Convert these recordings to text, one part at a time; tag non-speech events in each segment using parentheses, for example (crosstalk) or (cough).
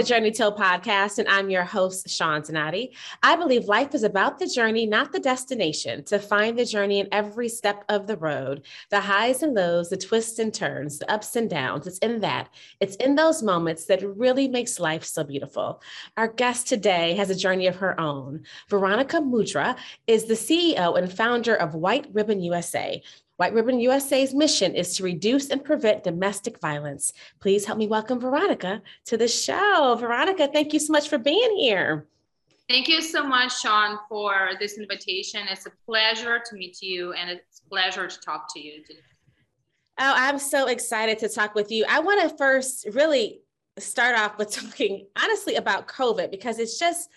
the Journey Till podcast, and I'm your host, Sean Donati. I believe life is about the journey, not the destination. To find the journey in every step of the road, the highs and lows, the twists and turns, the ups and downs. It's in that. It's in those moments that really makes life so beautiful. Our guest today has a journey of her own. Veronika Mudra is the CEO and founder of White Ribbon USA, White Ribbon USA's mission is to reduce and prevent domestic violence. Please help me welcome Veronika to the show. Veronika, thank you so much for being here. Thank you so much, Sean, for this invitation. It's a pleasure to meet you and it's a pleasure to talk to you today. Oh, I'm so excited to talk with you. I want to first really start off with talking honestly about COVID because it's just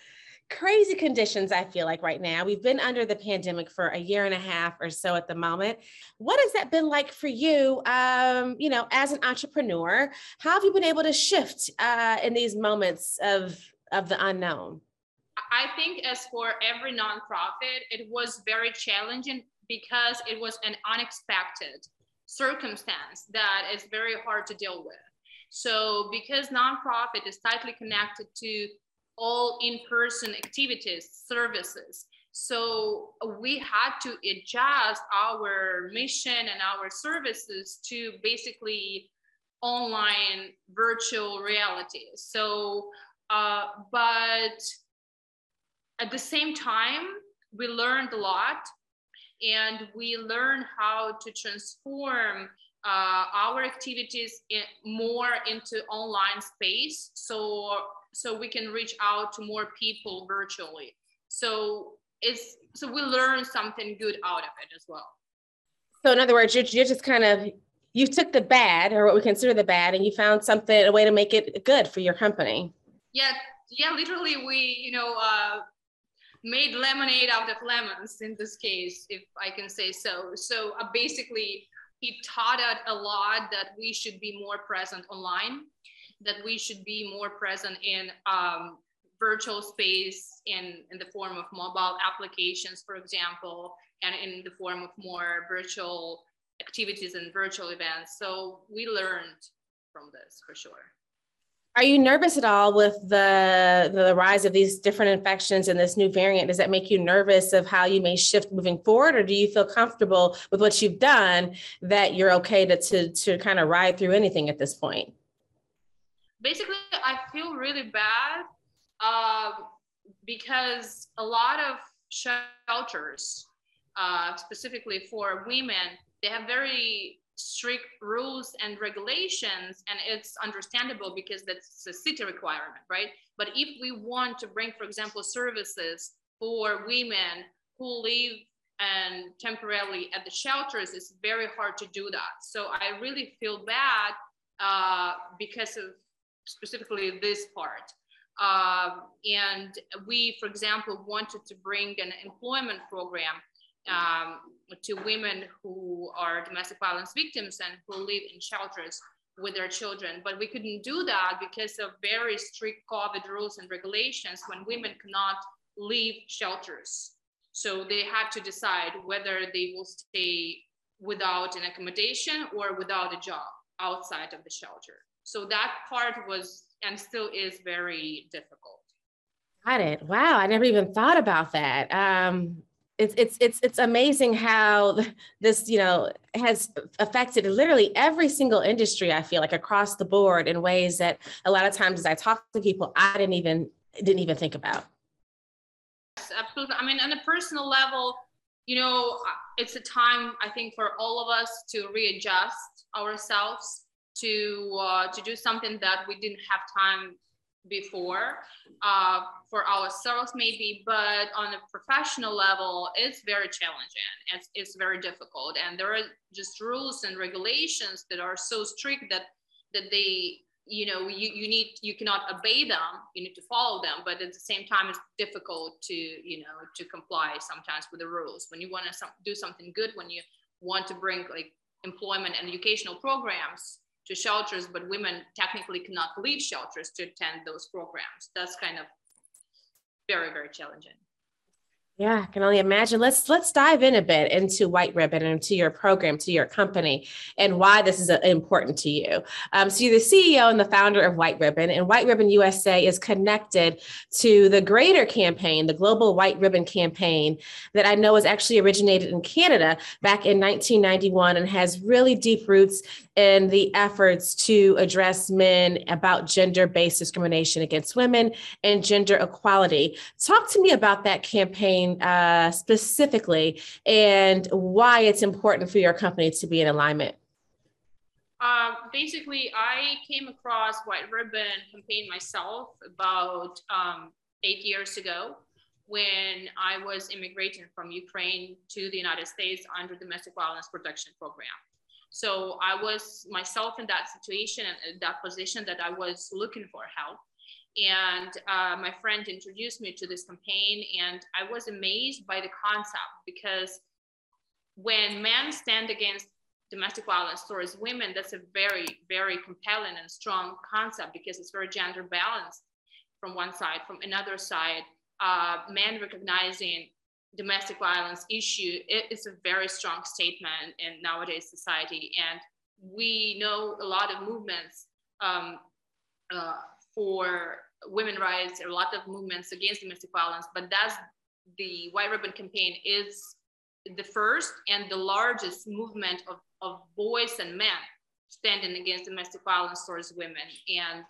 crazy conditions, I feel like right now. We've been under the pandemic for a year and a half or so at the moment. What has that been like for you, um, you know, as an entrepreneur? How have you been able to shift uh, in these moments of, of the unknown? I think as for every nonprofit, it was very challenging because it was an unexpected circumstance that is very hard to deal with. So because nonprofit is tightly connected to all in-person activities, services. So we had to adjust our mission and our services to basically online virtual reality. So, uh, but at the same time, we learned a lot and we learned how to transform uh, our activities in, more into online space. So so we can reach out to more people virtually. So it's so we learn something good out of it as well. So in other words, you're, you're just kind of you took the bad or what we consider the bad and you found something a way to make it good for your company. Yeah, yeah, literally we, you know, uh, made lemonade out of lemons in this case, if I can say so. So uh, basically, he taught us a lot that we should be more present online that we should be more present in um, virtual space in, in the form of mobile applications, for example, and in the form of more virtual activities and virtual events. So we learned from this for sure. Are you nervous at all with the the rise of these different infections and this new variant? Does that make you nervous of how you may shift moving forward, or do you feel comfortable with what you've done that you're okay to to, to kind of ride through anything at this point? Basically I feel really bad uh, because a lot of shelters, uh, specifically for women, they have very strict rules and regulations and it's understandable because that's a city requirement right? But if we want to bring for example services for women who live and temporarily at the shelters it's very hard to do that. So i really feel bad uh, because of specifically this part. Um, and we, for example, wanted to bring an employment program um, to women who are domestic violence victims and who live in shelters with their children. But we couldn't do that because of very strict COVID rules and regulations when women cannot leave shelters. So they had to decide whether they will stay without an accommodation or without a job outside of the shelter. So that part was and still is very difficult. Got it. Wow, I never even thought about that. Um, it's it's it's it's amazing how (laughs) this you know has affected literally every single industry. I feel like across the board in ways that a lot of times as I talk to people, I didn't even didn't even think about. Yes, absolutely. I mean, on a personal level, you know, it's a time I think for all of us to readjust ourselves to uh, to do something that we didn't have time before uh, for ourselves maybe but on a professional level it's very challenging. It's, it's very difficult. And there are just rules and regulations that are so strict that that they you know you, you need you cannot obey them. You need to follow them. But at the same time it's difficult to you know to comply sometimes with the rules. When you want to do something good when you want to bring like employment and educational programs to shelters, but women technically cannot leave shelters to attend those programs. That's kind of very, very challenging. Yeah, I can only imagine. Let's let's dive in a bit into White Ribbon and to your program, to your company, and why this is uh, important to you. Um, so you're the CEO and the founder of White Ribbon, and White Ribbon USA is connected to the greater campaign, the Global White Ribbon campaign, that I know was actually originated in Canada back in 1991 and has really deep roots in the efforts to address men about gender-based discrimination against women and gender equality. Talk to me about that campaign uh, specifically and why it's important for your company to be in alignment? Uh, basically, I came across White Ribbon campaign myself about um, eight years ago when I was immigrating from Ukraine to the United States under domestic violence protection program. So I was myself in that situation and that position that I was looking for help and uh, my friend introduced me to this campaign and i was amazed by the concept because when men stand against domestic violence towards women that's a very very compelling and strong concept because it's very gender balanced from one side. From another side uh, men recognizing domestic violence issue it is a very strong statement in nowadays society. And we know a lot of movements um, uh, for women rights, a lot of movements against domestic violence, but that's the White Ribbon campaign is the first and the largest movement of, of boys and men standing against domestic violence towards women. And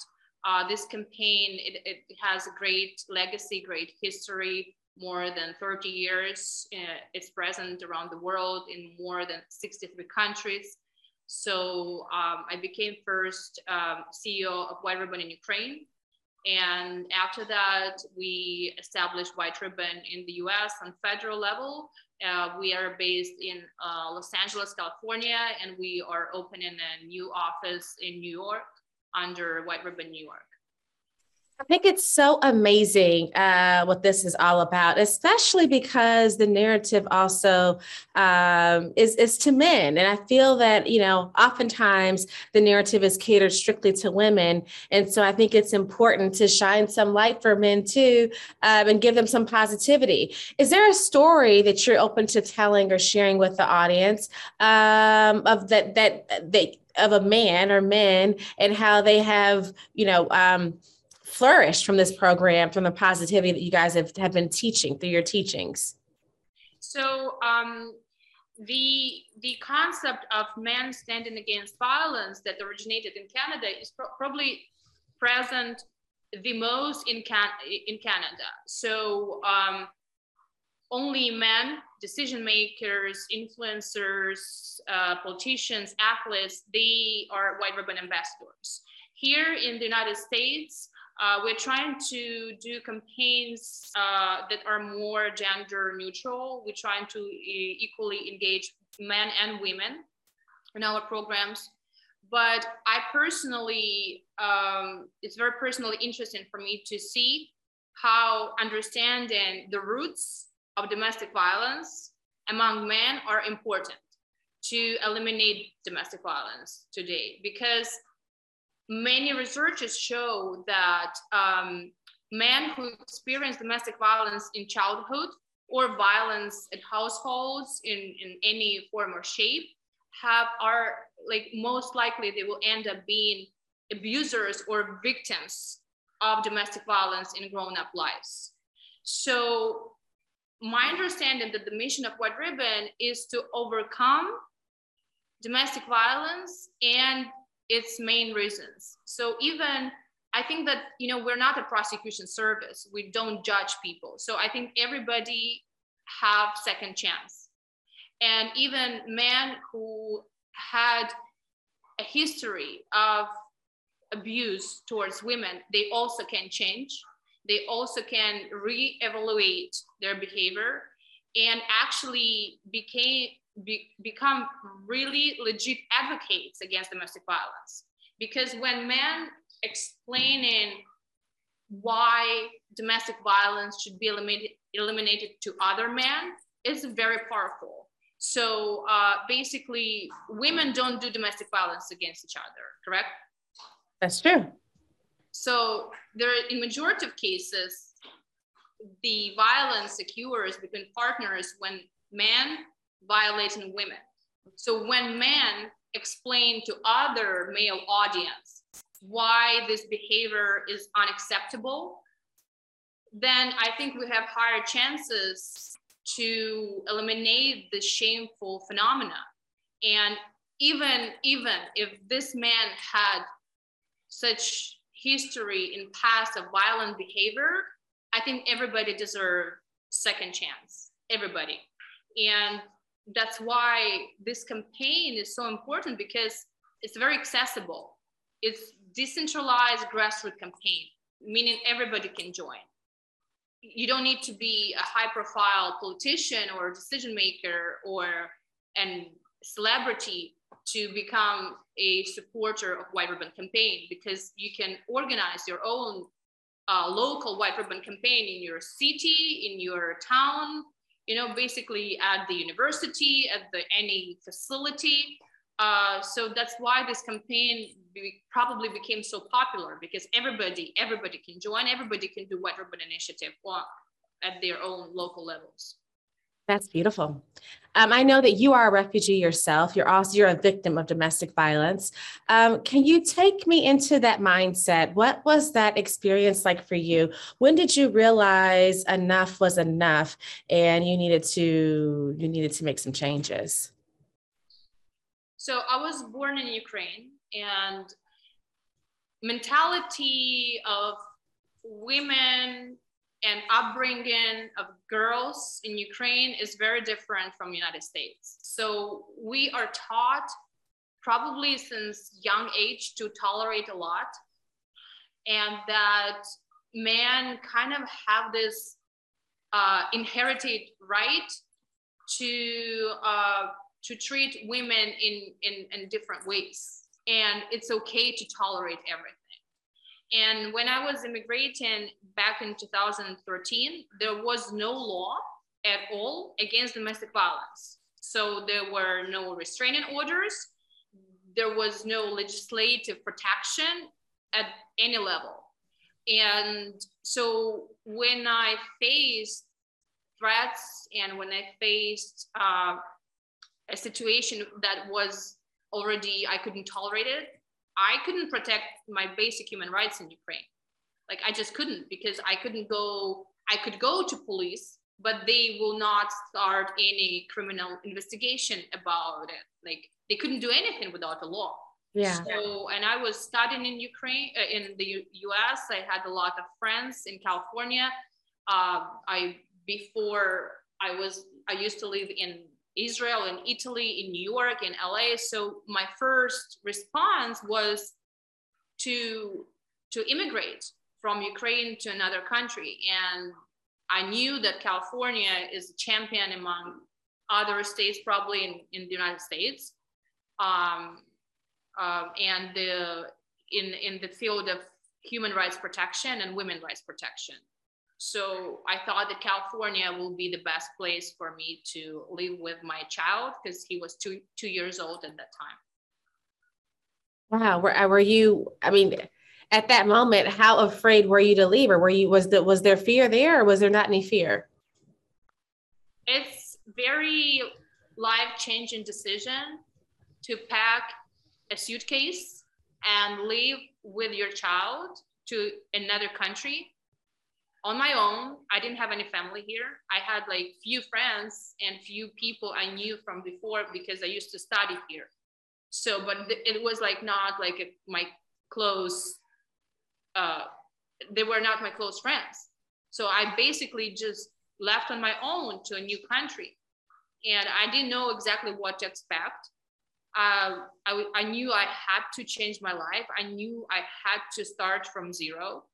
uh, this campaign, it, it, has a great legacy, great history, more than 30 years. Uh, it's present around the world in more than 63 countries. So um, I became first um, CEO of White Ribbon in Ukraine. And after that, we established White Ribbon in the US on federal level. Uh, we are based in uh, Los Angeles, California, and we are opening a new office in New York under White Ribbon New York. I think it's so amazing uh, what this is all about, especially because the narrative also um, is, is to men. And I feel that, you know, oftentimes the narrative is catered strictly to women. And so I think it's important to shine some light for men too um, and give them some positivity. Is there a story that you're open to telling or sharing with the audience um, of that, that, that, of a man or men and how they have, you know, um, flourished from this program, from the positivity that you guys have, have been teaching through your teachings? So um, the the concept of men standing against violence that originated in Canada is pro- probably present the most in Can- in Canada. So um, only men, decision makers, influencers, uh, politicians, athletes, they are white ribbon ambassadors. Here in the United States, uh, we're trying to do campaigns uh, that are more gender neutral. We're trying to e- equally engage men and women in our programs. But I personally, um, it's very personally interesting for me to see how understanding the roots of domestic violence among men are important to eliminate domestic violence today because many researchers show that um, men who experience domestic violence in childhood or violence at households in, in any form or shape have are like most likely they will end up being abusers or victims of domestic violence in grown-up lives. So my understanding that the mission of white ribbon is to overcome domestic violence and its main reasons. So even I think that you know we're not a prosecution service. We don't judge people. So I think everybody have second chance. And even men who had a history of abuse towards women, they also can change. They also can re-evaluate their behavior and actually became be, become really legit advocates against domestic violence. Because when men explaining why domestic violence should be eliminated, eliminated to other men is very powerful. So uh, basically, women don't do domestic violence against each other, correct? That's true. So there, in majority of cases, the violence occurs between partners when men violating women. So when men explain to other male audience why this behavior is unacceptable, then I think we have higher chances to eliminate the shameful phenomena. And even even if this man had such history in past of violent behavior, I think everybody deserves second chance. Everybody. And that's why this campaign is so important because it's very accessible. It's decentralized grassroots campaign, meaning everybody can join. You don't need to be a high profile politician or decision maker or an celebrity to become a supporter of white ribbon campaign because you can organize your own uh, local white ribbon campaign in your city, in your town, you know, basically at the university, at the any facility. Uh, so that's why this campaign be, probably became so popular because everybody, everybody can join, everybody can do White Ribbon Initiative at their own local levels. That's beautiful. Um, I know that you are a refugee yourself. You're also you're a victim of domestic violence. Um, can you take me into that mindset? What was that experience like for you? When did you realize enough was enough, and you needed to you needed to make some changes? So I was born in Ukraine, and mentality of women and upbringing of girls in Ukraine is very different from the United States. So we are taught probably since young age to tolerate a lot and that men kind of have this uh, inherited right to uh, to treat women in, in in different ways and it's okay to tolerate everything and when I was immigrating back in 2013, there was no law at all against domestic violence. So there were no restraining orders. There was no legislative protection at any level. And so when I faced threats and when I faced uh, a situation that was already, I couldn't tolerate it, I couldn't protect my basic human rights in Ukraine. Like I just couldn't because I couldn't go, I could go to police, but they will not start any criminal investigation about it. Like they couldn't do anything without the law. Yeah. So, and I was studying in Ukraine, uh, in the U- US. I had a lot of friends in California. Uh, I, before I was, I used to live in Israel and Italy, in New York, in LA. So my first response was to to immigrate from Ukraine to another country. And I knew that California is a champion among other states, probably in, in the United States. Um, um, and the, in, in the field of human rights protection and women rights protection. So I thought that California will be the best place for me to live with my child because he was two two years old at that time. Wow, were uh, were you? I mean, at that moment, how afraid were you to leave, or were you? Was that was there fear there, or was there not any fear? It's very life changing decision to pack a suitcase and leave with your child to another country on my own. I didn't have any family here. I had like few friends and few people I knew from before because I used to study here. So, but it was like not like my close, uh, they were not my close friends. So I basically just left on my own to a new country. And I didn't know exactly what to expect. Uh, I, I knew I had to change my life. I knew I had to start from zero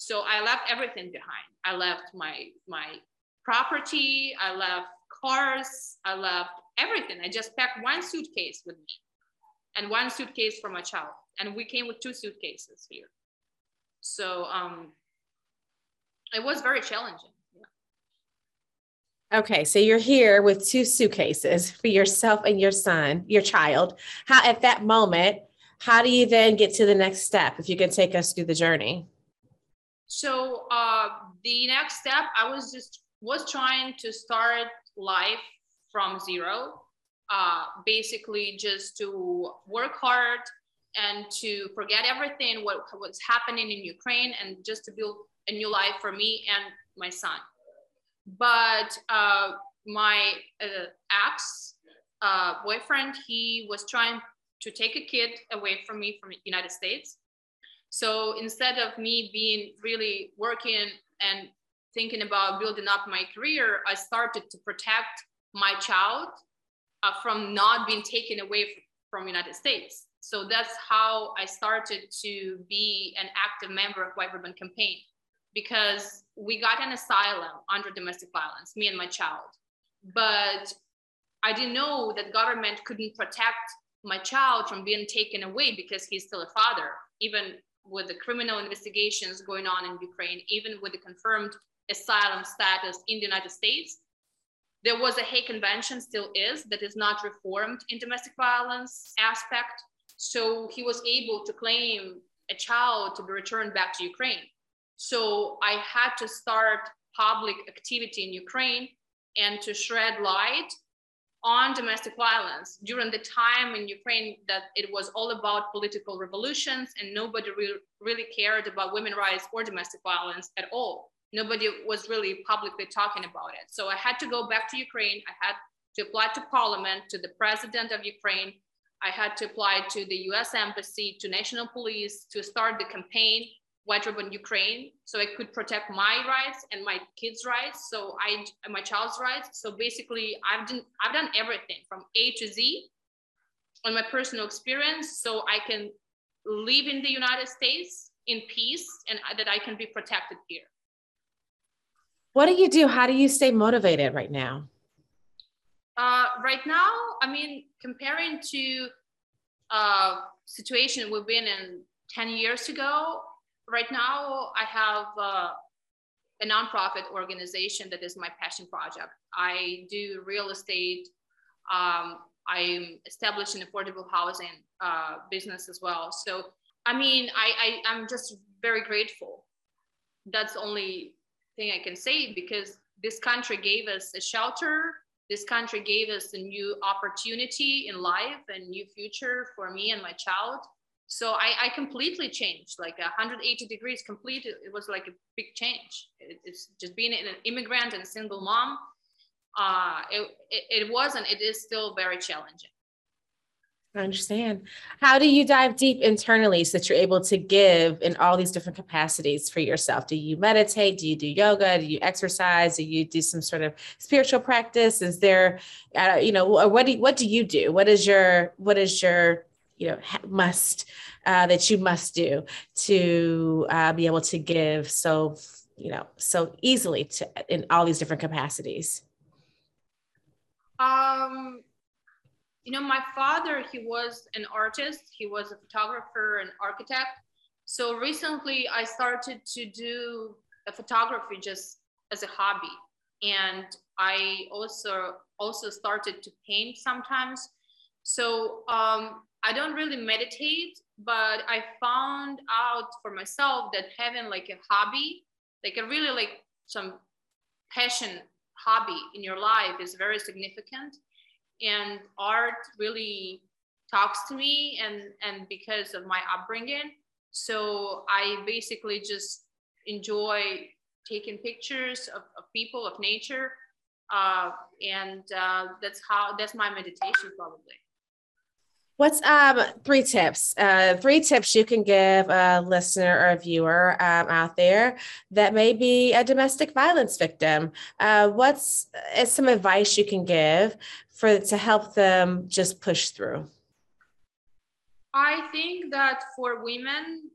so I left everything behind. I left my my property, I left cars, I left everything. I just packed one suitcase with me and one suitcase for my child. And we came with two suitcases here. So um, it was very challenging. Okay, so you're here with two suitcases for yourself and your son, your child. How at that moment, how do you then get to the next step if you can take us through the journey? So uh, the next step, I was just was trying to start life from zero. Uh, basically, just to work hard and to forget everything what what's happening in Ukraine and just to build a new life for me and my son. But uh, my uh, ex uh, boyfriend, he was trying to take a kid away from me from the United States. So instead of me being really working and thinking about building up my career, I started to protect my child uh, from not being taken away from, United States. So that's how I started to be an active member of White Ribbon Campaign because we got an asylum under domestic violence, me and my child. But I didn't know that government couldn't protect my child from being taken away because he's still a father, even with the criminal investigations going on in Ukraine, even with the confirmed asylum status in the United States. There was a Hague Convention, still is, that is not reformed in domestic violence aspect. So he was able to claim a child to be returned back to Ukraine. So I had to start public activity in Ukraine and to shed light on domestic violence during the time in Ukraine that it was all about political revolutions and nobody re- really cared about women rights or domestic violence at all. Nobody was really publicly talking about it. So I had to go back to Ukraine. I had to apply to parliament, to the president of Ukraine. I had to apply to the US embassy, to national police to start the campaign White Ribbon Ukraine, so I could protect my rights and my kids' rights. So I, my child's rights. So basically, I've done, I've done everything from A to Z on my personal experience, so I can live in the United States in peace and that I can be protected here. What do you do? How do you stay motivated right now? Uh, right now, I mean, comparing to uh, situation we've been in 10 years ago, right now I have uh, a nonprofit organization that is my passion project. I do real estate. Um, I'm establishing affordable housing uh, business as well. So, I mean, I, I, I'm just very grateful. That's the only thing I can say because this country gave us a shelter. This country gave us a new opportunity in life and new future for me and my child so I, I completely changed like 180 degrees complete it was like a big change it, it's just being an immigrant and single mom uh, it, it, it wasn't it is still very challenging I understand. How do you dive deep internally so that you're able to give in all these different capacities for yourself? Do you meditate? Do you do yoga? Do you exercise? Do you do some sort of spiritual practice? Is there, uh, you know, what do you, what do you do? What is your what is your you know must uh, that you must do to uh, be able to give so you know so easily to in all these different capacities? Um you know my father he was an artist. He was a photographer and architect. So recently i started to do a photography just as a hobby. And i also also started to paint sometimes so um, I don't really meditate, but I found out for myself that having like a hobby, like a really like some passion hobby in your life is very significant. And art really talks to me and and because of my upbringing. So I basically just enjoy taking pictures of, of people, of nature. Uh, and uh, that's how that's my meditation probably. What's um three tips? Uh, three tips you can give a listener or a viewer um, out there that may be a domestic violence victim. Uh, what's uh, some advice you can give for to help them just push through? I think that for women,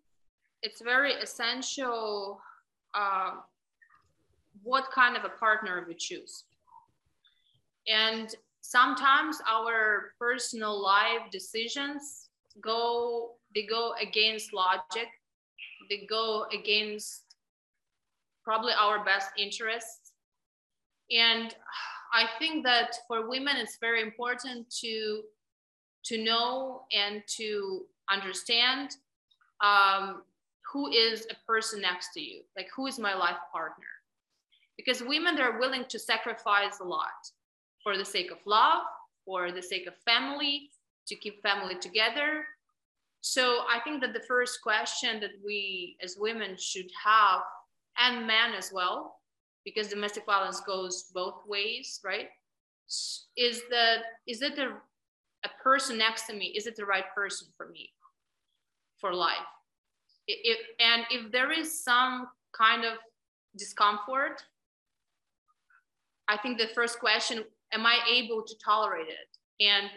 it's very essential uh, what kind of a partner we choose. And sometimes our personal life decisions go they go against logic. They go against probably our best interests. And i think that for women it's very important to to know and to understand um, who is a person next to you. Like who is my life partner? Because women are willing to sacrifice a lot for the sake of love for the sake of family to keep family together. So i think that the first question that we as women should have and men as well because domestic violence goes both ways right? Is that is it the a person next to me is it the right person for me for life? If and if there is some kind of discomfort i think the first question am i able to tolerate it? And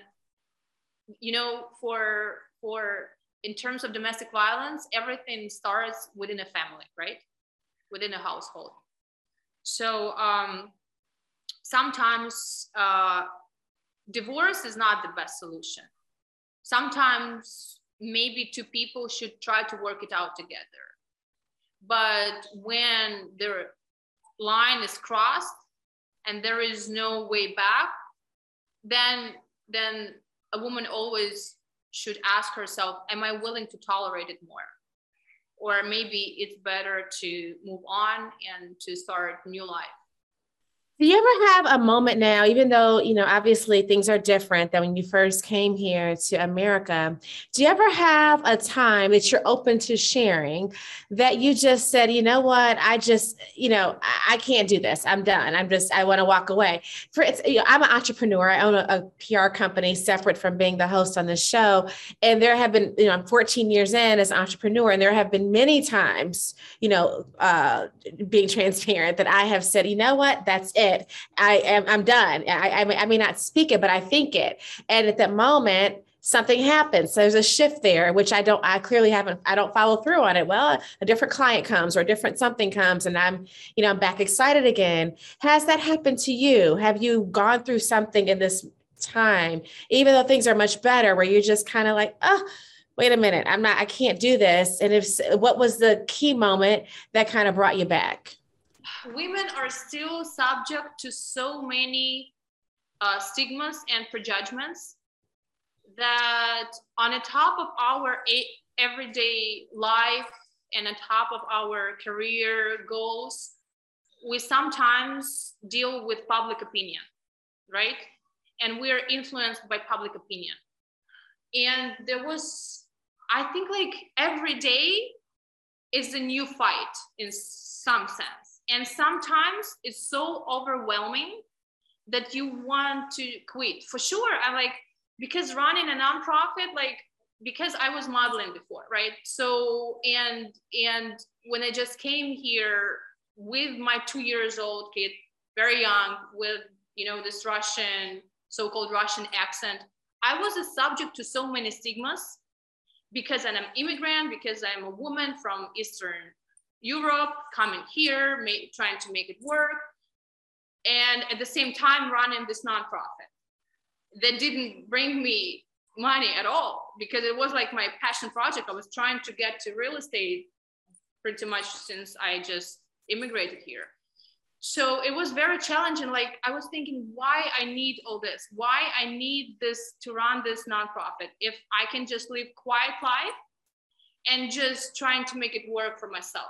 you know for for in terms of domestic violence everything starts within a family right? Within a household. So um, sometimes uh, divorce is not the best solution. Sometimes maybe two people should try to work it out together. But when the line is crossed and there is no way back then then a woman always should ask herself am i willing to tolerate it more? Or maybe it's better to move on and to start new life do you ever have a moment now, even though, you know, obviously things are different than when you first came here to America? Do you ever have a time that you're open to sharing that you just said, you know what, I just, you know, I, I can't do this. I'm done. I'm just, I want to walk away. For it's, you know, I'm an entrepreneur. I own a, a PR company separate from being the host on this show. And there have been, you know, I'm 14 years in as an entrepreneur, and there have been many times, you know, uh, being (laughs) transparent that I have said, you know what, that's it it. I am I'm done. I, I, may, not speak it, but I think it. And at that moment, something happens. So there's a shift there, which I don't, I clearly haven't, I don't follow through on it. Well, a different client comes or a different something comes and I'm, you know, I'm back excited again. Has that happened to you? Have you gone through something in this time, even though things are much better, where you're just kind of like, oh, wait a minute, I'm not, I can't do this. And if, what was the key moment that kind of brought you back? Women are still subject to so many uh, stigmas and prejudgments that on the top of our everyday life and on top of our career goals, we sometimes deal with public opinion, right? And we're influenced by public opinion. And there was, I think, like every day is a new fight in some sense and sometimes it's so overwhelming that you want to quit. For sure i like because running a nonprofit like because i was modeling before right? So and and when i just came here with my two years old kid very young with you know this russian so-called russian accent i was a subject to so many stigmas because i'm an immigrant because i'm a woman from eastern Europe, coming here, trying to make it work, and at the same time running this nonprofit that didn't bring me money at all because it was like my passion project. I was trying to get to real estate pretty much since I just immigrated here. So it was very challenging. Like I was thinking, why I need all this? Why I need this to run this nonprofit? If I can just live quiet life and just trying to make it work for myself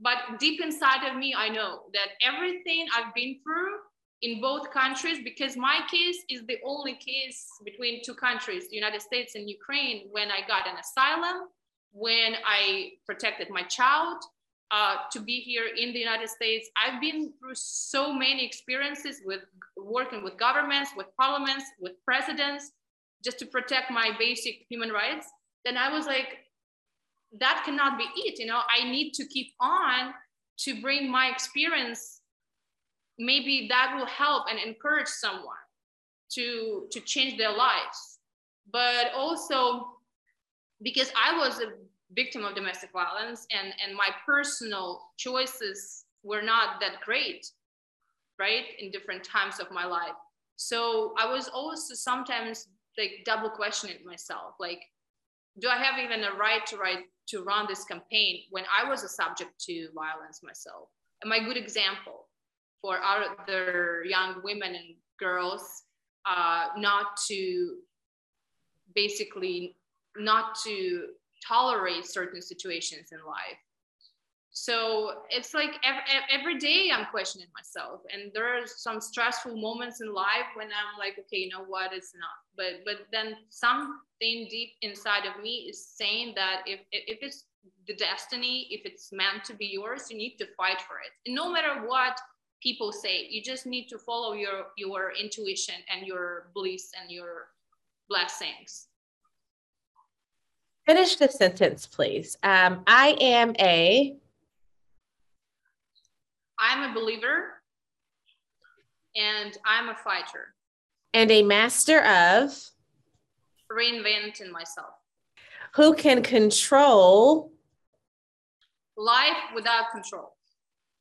but deep inside of me i know that everything i've been through in both countries because my case is the only case between two countries the united states and ukraine when i got an asylum when i protected my child uh, to be here in the united states. I've been through so many experiences with working with governments with parliaments with presidents just to protect my basic human rights. Then i was like that cannot be it you know? I need to keep on to bring my experience. Maybe that will help and encourage someone to to change their lives. But also because i was a victim of domestic violence and and my personal choices were not that great right in different times of my life. So i was also sometimes like double questioning myself like do i have even a right to write to run this campaign when I was a subject to violence myself. Am I a good example for other young women and girls uh, not to basically not to tolerate certain situations in life so it's like every, every day i'm questioning myself and there are some stressful moments in life when i'm like okay you know what? It's not. But but then something deep inside of me is saying that if if it's the destiny if it's meant to be yours you need to fight for it. And no matter what people say you just need to follow your your intuition and your beliefs and your blessings. Finish the sentence please. Um, i am a I'm a believer and I'm a fighter. And a master of reinventing myself. Who can control life without control.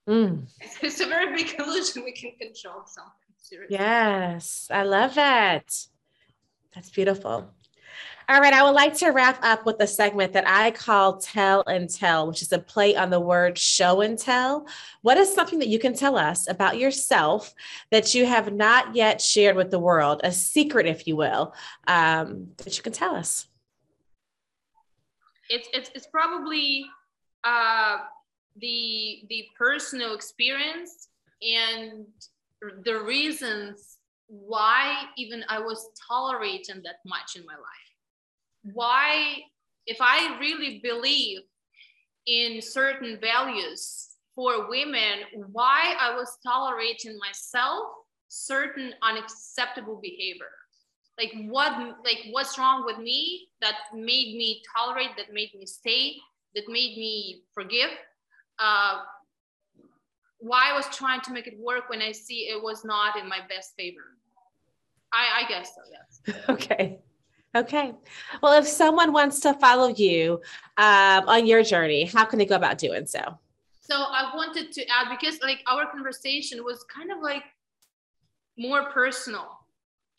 Mm. (laughs) It's a very big illusion we can control something. Seriously. Yes, I love that. That's beautiful. All right, I would like to wrap up with a segment that I call Tell and Tell, which is a play on the word show and tell. What is something that you can tell us about yourself that you have not yet shared with the world, a secret, if you will, um, that you can tell us? It's, it's, it's probably uh, the, the personal experience and the reasons why even I was tolerating that much in my life why, if I really believe in certain values for women, why I was tolerating myself certain unacceptable behavior. Like what, like what's wrong with me that made me tolerate, that made me stay, that made me forgive. Uh, why I was trying to make it work when I see it was not in my best favor. I, I guess so, yes. (laughs) Okay. Okay. Well, if someone wants to follow you um, on your journey, how can they go about doing so? So I wanted to add because like our conversation was kind of like more personal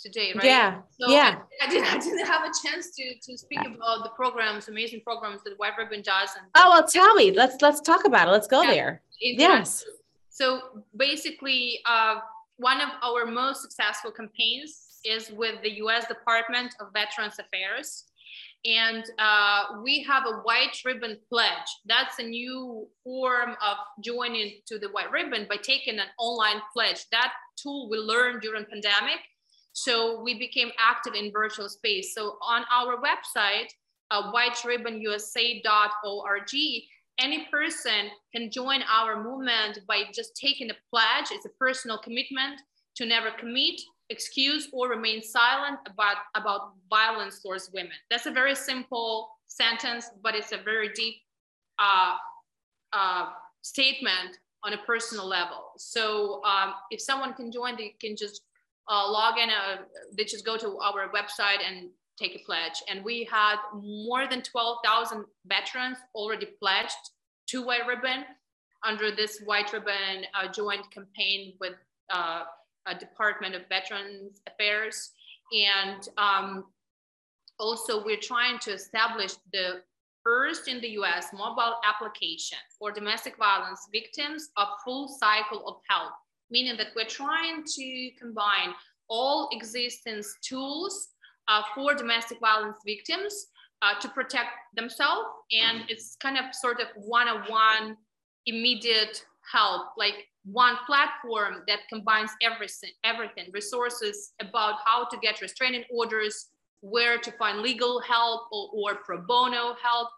today, right? Yeah. So yeah. I, I, didn't, I didn't have a chance to to speak about the programs, amazing programs that White Ribbon does. And oh well, tell me. Let's let's talk about it. Let's go yeah. there. Yes. So basically, uh, one of our most successful campaigns is with the US Department of Veterans Affairs. And uh, we have a white ribbon pledge. That's a new form of joining to the white ribbon by taking an online pledge. That tool we learned during pandemic. So we became active in virtual space. So on our website, uh, whiteribbonusa.org, any person can join our movement by just taking a pledge. It's a personal commitment to never commit, excuse or remain silent about, about violence towards women. That's a very simple sentence, but it's a very deep uh, uh, statement on a personal level. So um, if someone can join, they can just uh, log in, uh, they just go to our website and take a pledge. And we had more than 12,000 veterans already pledged to White Ribbon under this White Ribbon uh, joint campaign with uh, Department of Veterans Affairs. And um, also we're trying to establish the first in the US mobile application for domestic violence victims of full cycle of help, meaning that we're trying to combine all existence tools uh, for domestic violence victims uh, to protect themselves. And it's kind of sort of one-on-one immediate help, like one platform that combines everything, everything resources about how to get restraining orders, where to find legal help or, or pro bono help,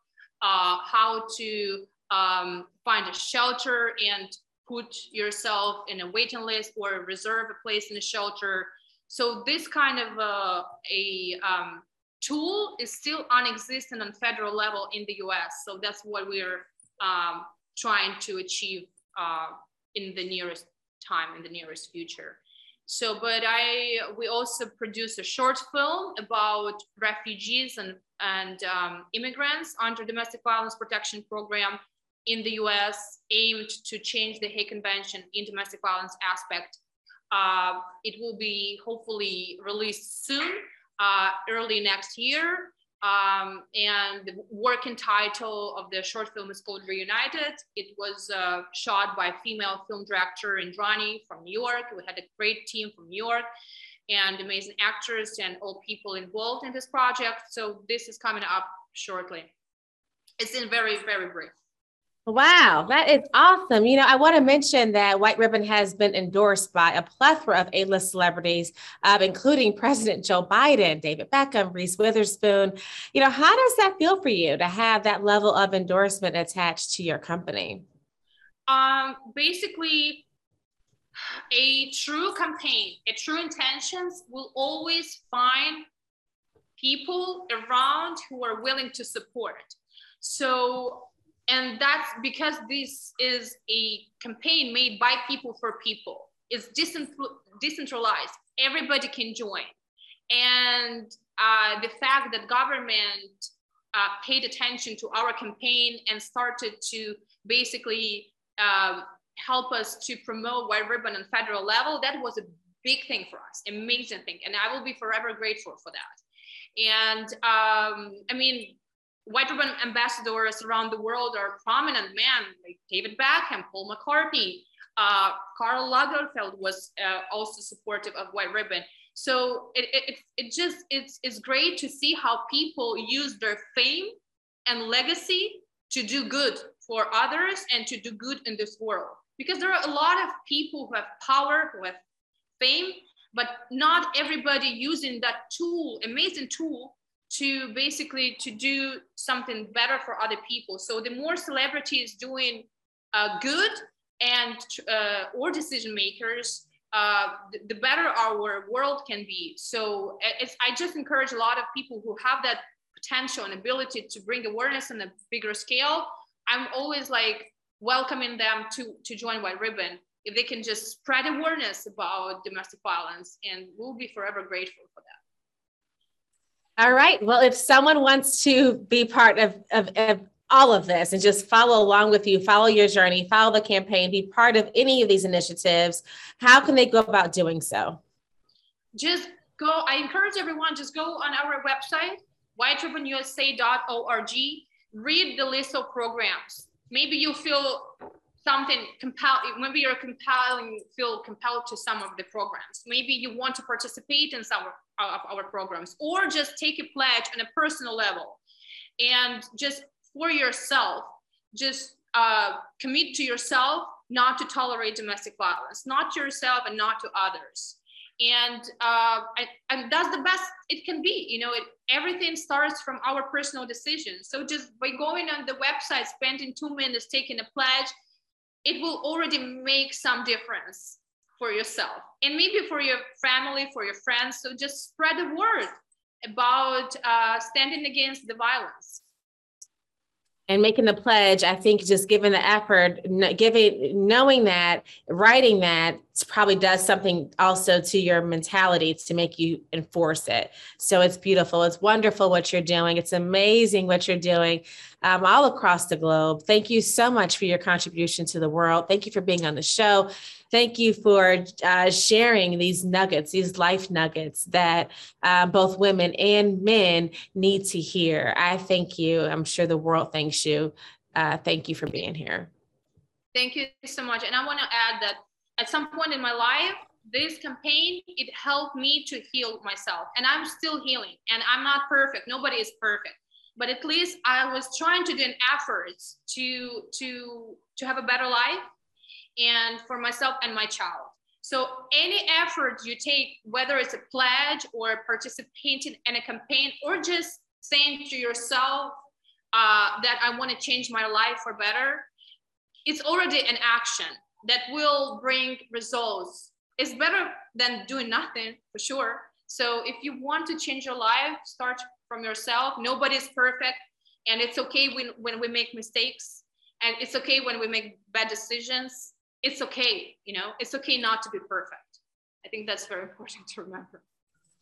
uh, how to um, find a shelter and put yourself in a waiting list or reserve a place in a shelter. So this kind of uh, a um, tool is still unexistent on federal level in the US. So that's what we're um, trying to achieve uh, in the nearest time, in the nearest future. So, but I, we also produce a short film about refugees and, and um, immigrants under domestic violence protection program in the US aimed to change the Hague Convention in domestic violence aspect. Uh, it will be hopefully released soon, uh, early next year. Um, and the working title of the short film is called Reunited. It was uh, shot by female film director Indrani from New York. We had a great team from New York and amazing actors and all people involved in this project. So this is coming up shortly. it's in very, very brief. Wow, that is awesome. You know, I want to mention that White Ribbon has been endorsed by a plethora of A list celebrities, uh, including President Joe Biden, David Beckham, Reese Witherspoon. You know, how does that feel for you to have that level of endorsement attached to your company? Um, basically, a true campaign, a true intentions will always find people around who are willing to support. So and that's because this is a campaign made by people for people. It's decentralized. Everybody can join. And uh, the fact that government uh, paid attention to our campaign and started to basically um, help us to promote white ribbon on federal level that was a big thing for us amazing thing. And i will be forever grateful for that. And um, i mean white ribbon ambassadors around the world are prominent men like David Beckham, Paul McCartney, uh, Karl Lagerfeld was uh, also supportive of white ribbon. So it, it, it just, it's, it's great to see how people use their fame and legacy to do good for others and to do good in this world. Because there are a lot of people who have power, who have fame, but not everybody using that tool, amazing tool to basically to do something better for other people. So the more celebrities doing uh, good and uh, or decision makers uh, the, the, better our world can be. So i just encourage a lot of people who have that potential and ability to bring awareness on a bigger scale. I'm always like welcoming them to to join white ribbon. If they can just spread awareness about domestic violence and we'll be forever grateful for that all right. Well, if someone wants to be part of, of, of, all of this and just follow along with you, follow your journey, follow the campaign, be part of any of these initiatives, how can they go about doing so? Just go, I encourage everyone, just go on our website, whiteribbonusa.org, read the list of programs. Maybe you feel something compelled maybe you're compelling feel compelled to some of the programs maybe you want to participate in some of our programs or just take a pledge on a personal level. And just for yourself just uh, commit to yourself not to tolerate domestic violence not to yourself and not to others. And uh, and that's the best it can be you know it, everything starts from our personal decisions. So just by going on the website spending two minutes taking a pledge it will already make some difference for yourself and maybe for your family, for your friends. So just spread the word about uh, standing against the violence. And making the pledge i think just giving the effort giving knowing that writing that probably does something also to your mentality to make you enforce it. So it's beautiful. It's wonderful what you're doing. It's amazing what you're doing um, all across the globe. Thank you so much for your contribution to the world. Thank you for being on the show thank you for uh, sharing these nuggets, these life nuggets that uh, both women and men need to hear. I thank you. I'm sure the world thanks you. Uh, thank you for being here. Thank you so much. And I want to add that at some point in my life, this campaign it helped me to heal myself and i'm still healing and i'm not perfect nobody is perfect but at least i was trying to do an effort to to to have a better life and for myself and my child. So any effort you take, whether it's a pledge or participating in a campaign or just saying to yourself uh, that I want to change my life for better, it's already an action that will bring results. It's better than doing nothing for sure. So if you want to change your life, start from yourself. Nobody's perfect. And it's okay when, when we make mistakes. And it's okay when we make bad decisions it's okay, you know, it's okay not to be perfect. I think that's very (laughs) important to remember.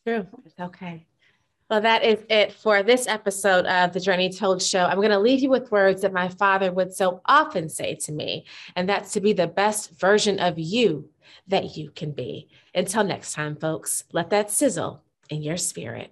True. It's okay. Well, that is it for this episode of the Journey Told Show. I'm going to leave you with words that my father would so often say to me, and that's to be the best version of you that you can be. Until next time, folks, let that sizzle in your spirit.